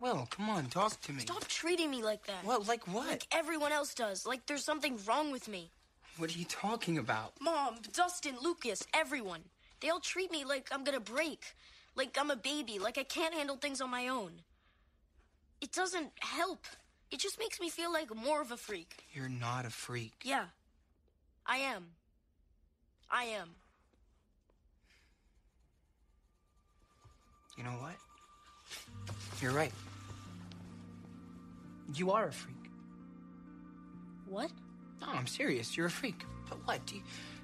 Will, come on, talk to me. Stop treating me like that. What? Like what? Like everyone else does. Like there's something wrong with me. What are you talking about? Mom, Dustin, Lucas, everyone. They all treat me like I'm gonna break. Like I'm a baby. Like I can't handle things on my own. It doesn't help. It just makes me feel like more of a freak. You're not a freak. Yeah. I am. I am. You know what? You're right. You are a freak. What? No, I'm serious. You're a freak. But what? Do you,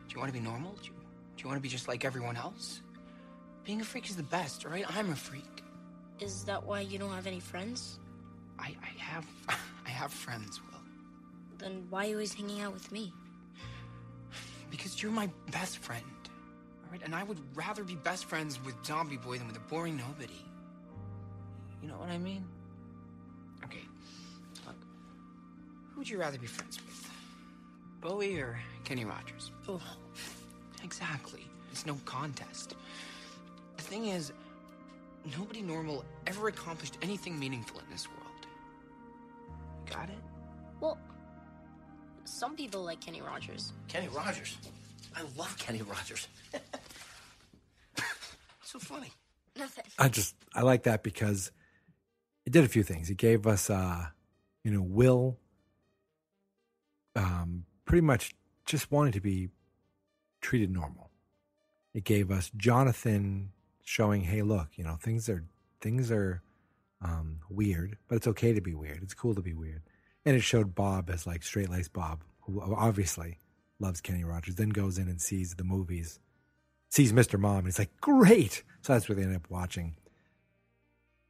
do you want to be normal? Do you, do you want to be just like everyone else? Being a freak is the best, all right? I'm a freak. Is that why you don't have any friends? I, I have (laughs) I have friends, Will. Then why are you always hanging out with me? Because you're my best friend. All right? And I would rather be best friends with Zombie Boy than with a boring nobody. You know what I mean? Okay. Look. Who would you rather be friends with? Bowie or Kenny Rogers? Oh. Exactly. It's no contest. The thing is, nobody normal ever accomplished anything meaningful in this world. Got it? Well, some people like Kenny Rogers. Kenny Rogers. I love Kenny Rogers. (laughs) so funny. Nothing. I just I like that because it did a few things. It gave us uh you know Will um pretty much just wanted to be treated normal. It gave us Jonathan showing, hey, look, you know, things are things are um, weird, but it's okay to be weird. It's cool to be weird. And it showed Bob as like straight laced Bob, who obviously loves Kenny Rogers, then goes in and sees the movies, sees Mr. Mom, and he's like, great. So that's what they end up watching.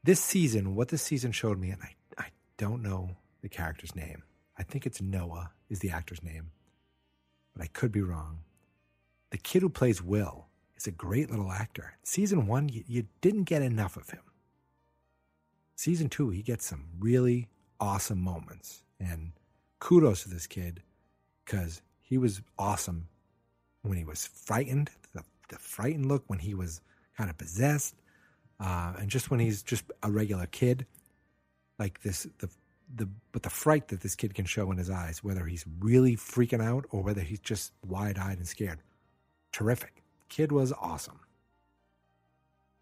This season, what this season showed me, and I, I don't know the character's name. I think it's Noah is the actor's name, but I could be wrong. The kid who plays Will is a great little actor. Season one, you, you didn't get enough of him. Season two, he gets some really awesome moments. And kudos to this kid because he was awesome when he was frightened, the, the frightened look when he was kind of possessed, uh, and just when he's just a regular kid. Like this, the the but the fright that this kid can show in his eyes, whether he's really freaking out or whether he's just wide eyed and scared, terrific. Kid was awesome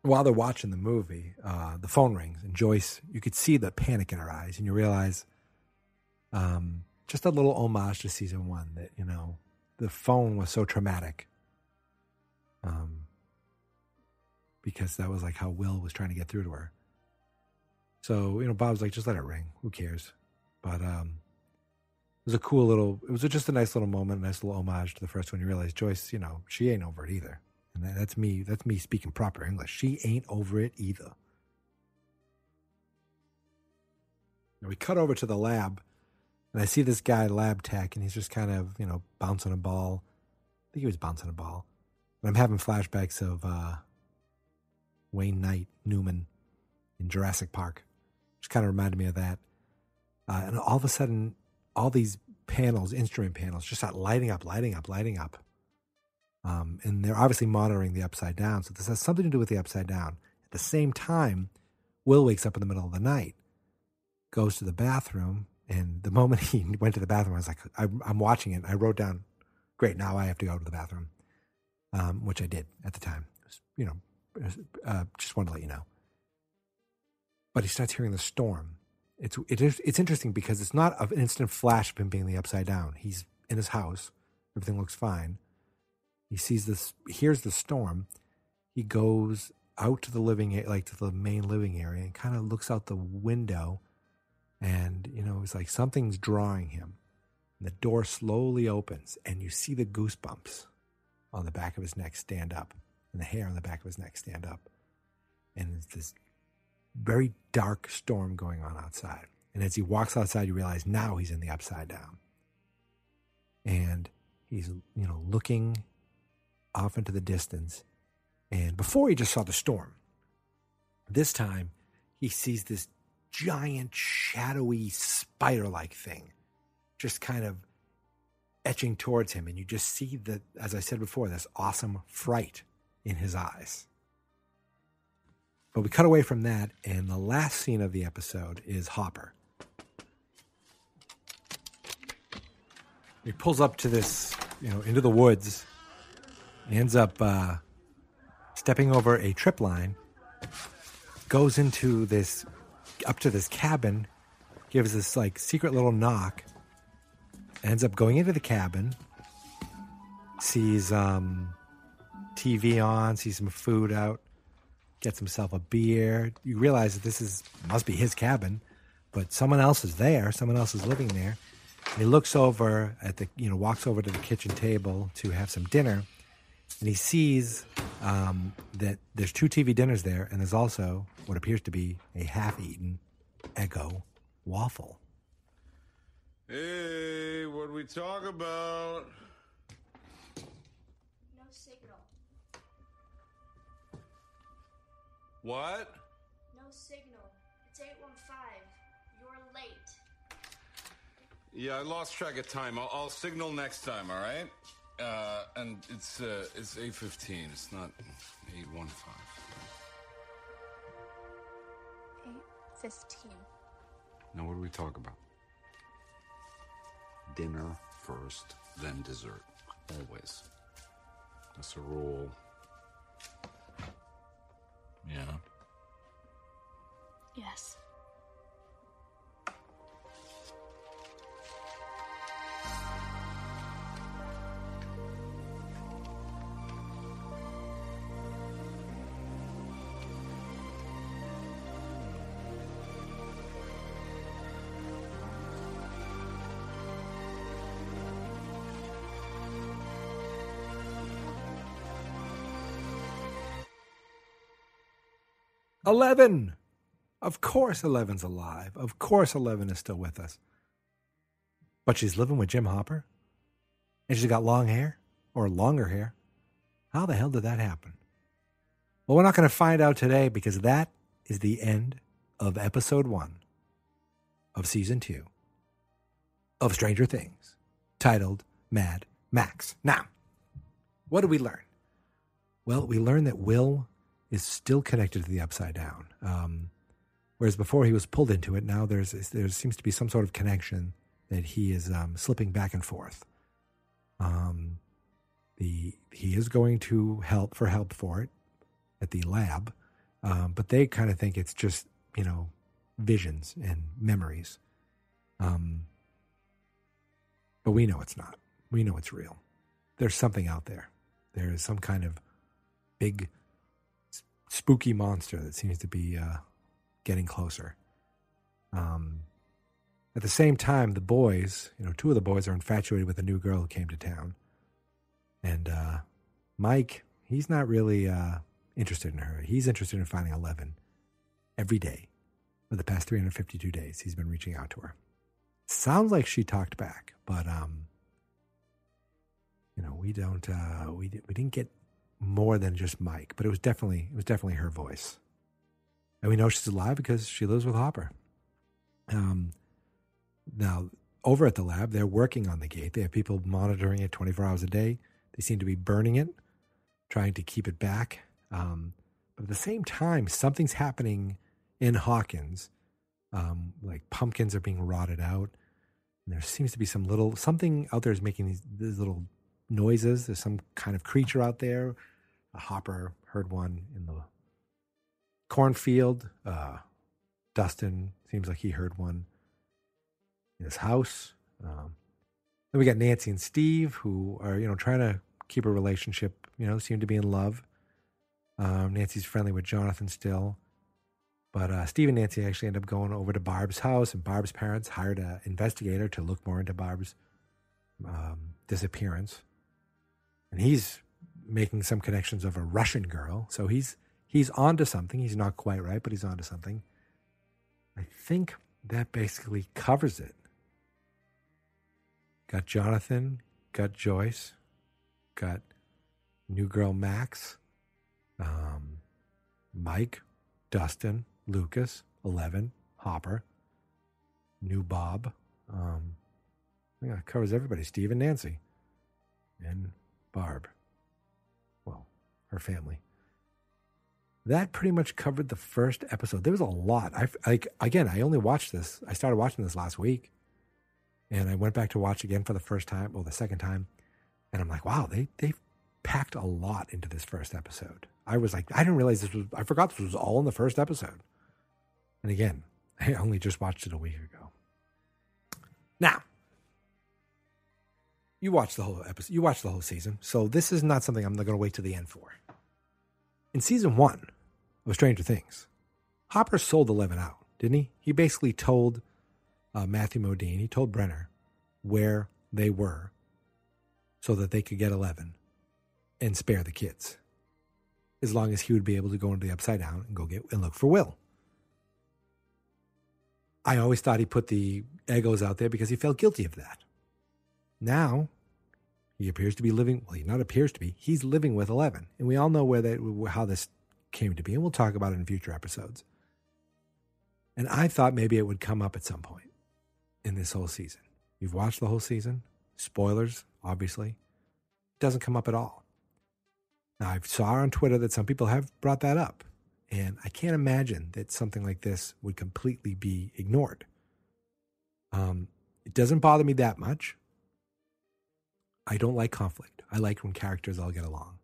while they're watching the movie, uh, the phone rings and Joyce, you could see the panic in her eyes, and you realize, um, just a little homage to season one that you know the phone was so traumatic, um, because that was like how Will was trying to get through to her. So you know, Bob's like, just let it ring. Who cares? But um, it was a cool little. It was just a nice little moment, a nice little homage to the first one. You realize Joyce, you know, she ain't over it either. And that's me. That's me speaking proper English. She ain't over it either. Now we cut over to the lab, and I see this guy, lab tech, and he's just kind of, you know, bouncing a ball. I think he was bouncing a ball. And I'm having flashbacks of uh, Wayne Knight, Newman in Jurassic Park, which kind of reminded me of that. Uh, and all of a sudden, all these panels, instrument panels, just start lighting up, lighting up, lighting up. Um, and they're obviously monitoring the upside down. So this has something to do with the upside down. At the same time, Will wakes up in the middle of the night, goes to the bathroom, and the (laughs) moment he went to the bathroom, I was like, I'm, I'm watching it. I wrote down, great, now I have to go to the bathroom, um, which I did at the time. Was, you know, uh, just wanted to let you know. But he starts hearing the storm. It's it is it's interesting because it's not an instant flash of him being the upside down. He's in his house, everything looks fine he sees this, hears the storm. He goes out to the living, like to the main living area, and kind of looks out the window. And, you know, it's like something's drawing him. And the door slowly opens, and you see the goosebumps on the back of his neck stand up, and the hair on the back of his neck stand up. And it's this very dark storm going on outside. And as he walks outside, you realize now he's in the upside down. And he's, you know, looking off into the distance. And before he just saw the storm, this time he sees this giant, shadowy, spider like thing just kind of etching towards him. And you just see that, as I said before, this awesome fright in his eyes. But we cut away from that, and the last scene of the episode is Hopper. He pulls up to this, you know, into the woods he ends up uh, stepping over a trip line, goes into this, up to this cabin, gives this like secret little knock, ends up going into the cabin, sees um, TV on, sees some food out, gets himself a beer. You realize that this is must be his cabin. but someone else is there. Someone else is living there. And he looks over at the, you know, walks over to the kitchen table to have some dinner, and he sees um, that there's two TV dinners there, and there's also what appears to be a half-eaten Eggo waffle. Hey, what we talk about? What? No signal. It's 815. You're late. Yeah, I lost track of time. I'll, I'll signal next time. All right. Uh, and it's uh, it's eight fifteen. It's not eight one five. 815. Now, what do we talk about? Dinner first, then dessert. Always. That's a rule. Yeah. Yes. Eleven. Of course, Eleven's alive. Of course, Eleven is still with us. But she's living with Jim Hopper, and she's got long hair or longer hair. How the hell did that happen? Well, we're not going to find out today because that is the end of episode one of season two of Stranger Things, titled Mad Max. Now, what did we learn? Well, we learned that Will is still connected to the Upside Down, um, whereas before he was pulled into it. Now there's there seems to be some sort of connection that he is um, slipping back and forth. Um, the he is going to help for help for it at the lab, um, but they kind of think it's just you know visions and memories. Um, but we know it's not. We know it's real. There's something out there. There is some kind of big spooky monster that seems to be uh, getting closer. Um, at the same time, the boys, you know, two of the boys are infatuated with a new girl who came to town. And uh, Mike, he's not really uh, interested in her. He's interested in finding Eleven every day for the past 352 days. He's been reaching out to her. Sounds like she talked back, but um, you know, we don't uh, we we didn't get more than just Mike, but it was definitely it was definitely her voice, and we know she's alive because she lives with Hopper. Um, now over at the lab, they're working on the gate. They have people monitoring it 24 hours a day. They seem to be burning it, trying to keep it back. Um, but at the same time, something's happening in Hawkins. Um, like pumpkins are being rotted out. And there seems to be some little something out there is making these, these little noises. There's some kind of creature out there. A hopper heard one in the cornfield. Uh, Dustin seems like he heard one in his house. Um, then we got Nancy and Steve, who are you know trying to keep a relationship. You know, seem to be in love. Um, Nancy's friendly with Jonathan still, but uh, Steve and Nancy actually end up going over to Barb's house, and Barb's parents hired an investigator to look more into Barb's um, disappearance, and he's making some connections of a Russian girl. So he's he's onto something. He's not quite right, but he's onto something. I think that basically covers it. Got Jonathan, got Joyce, got new girl Max, um, Mike, Dustin, Lucas, Eleven, Hopper, new Bob. Um, it covers everybody. Steve and Nancy, and Barb. Well, her family. That pretty much covered the first episode. There was a lot. I like again. I only watched this. I started watching this last week, and I went back to watch again for the first time, well, the second time, and I'm like, wow, they they packed a lot into this first episode. I was like, I didn't realize this was. I forgot this was all in the first episode. And again, (laughs) I only just watched it a week ago. Now, you watched the whole episode. You watched the whole season, so this is not something I'm going to wait to the end for. In season one of Stranger Things, Hopper sold Eleven out. didn't he? He basically told uh, Matthew Modine, he told Brenner where they were so that they could get 11 and spare the kids. As long as he would be able to go into the upside down and go get and look for Will. I always thought he put the Eggos out there because he felt guilty of that. Now, he appears to be living, well, he not appears to be, he's living with 11. And we all know where that, how this came to be, and we'll talk about it in future episodes. And I thought maybe it would come up at some point in this whole season. You've watched the whole season. Spoilers, obviously. It doesn't come up at all. Now, I saw on Twitter that some people have brought that up. And I can't imagine that something like this would completely be ignored. Um, it doesn't bother me that much. I don't like conflict. I like when characters all get along.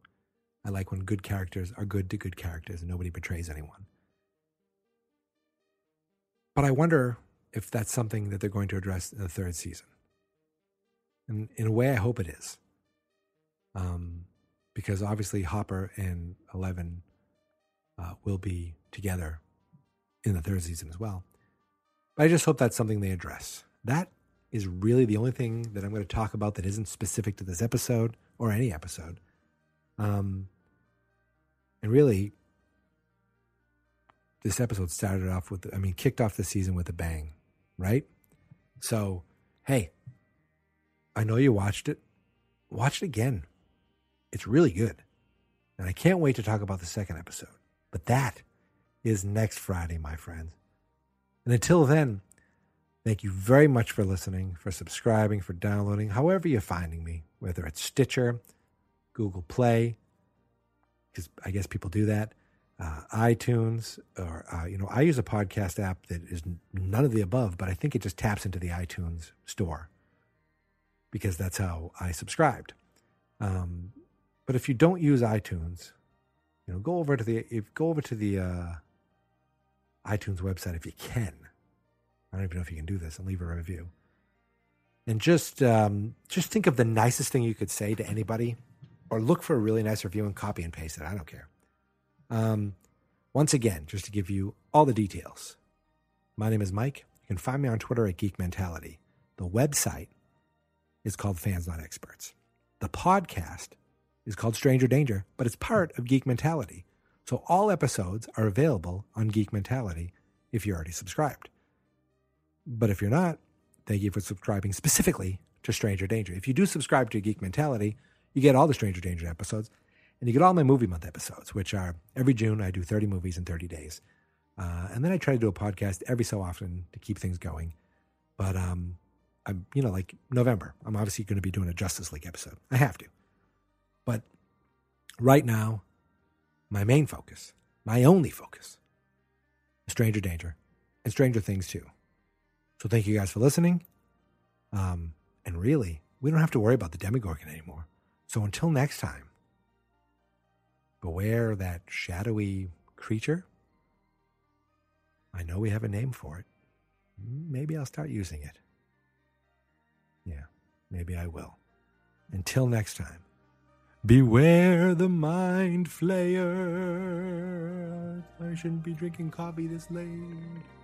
I like when good characters are good to good characters and nobody betrays anyone. But I wonder if that's something that they're going to address in the third season. And in a way, I hope it is. Um, because obviously Hopper and Eleven uh, will be together in the third season as well. But I just hope that's something they address. That is really the only thing that I'm going to talk about that isn't specific to this episode or any episode. Um, and really, this episode started off with, I mean, kicked off the season with a bang, right? So, hey, I know you watched it. Watch it again. It's really good. And I can't wait to talk about the second episode. But that is next Friday, my friends. And until then, thank you very much for listening, for subscribing, for downloading, however you're finding me, whether it's Stitcher, Google Play, because I guess people do that, uh, iTunes, or, uh, you know, I use a podcast app that is none of the above, but I think it just taps into the iTunes store because that's how I subscribed. Um, but if you don't use iTunes, you know, go over to the if go over to the uh, iTunes website if you can. I don't even know if you can do this and leave a review. And just um, just think of the nicest thing you could say to anybody, or look for a really nice review and copy and paste it. I don't care. Um, once again, just to give you all the details, my name is Mike. You can find me on Twitter at Geek Mentality. The website is called Fans Not Experts. The podcast is called Stranger Danger, but it's part of Geek Mentality. So all episodes are available on Geek Mentality if you're already subscribed. But if you're not, thank you for subscribing specifically to Stranger Danger. If you do subscribe to Geek Mentality, you get all the Stranger Danger episodes, and you get all my movie month episodes, which are every June I do 30 movies in 30 days. Uh, and then I try to do a podcast every so often to keep things going. But um, I'm, you know, like November, I'm obviously going to be doing a Justice League episode. I have to. But right now, my main focus, my only focus, Stranger Danger and Stranger Things too. So thank you guys for listening. Um, and really, we don't have to worry about the Demogorgon anymore. So until next time, beware that shadowy creature. I know we have a name for it. Maybe I'll start using it. Yeah, maybe I will. Until next time. Beware the mind flayer. I shouldn't be drinking coffee this late.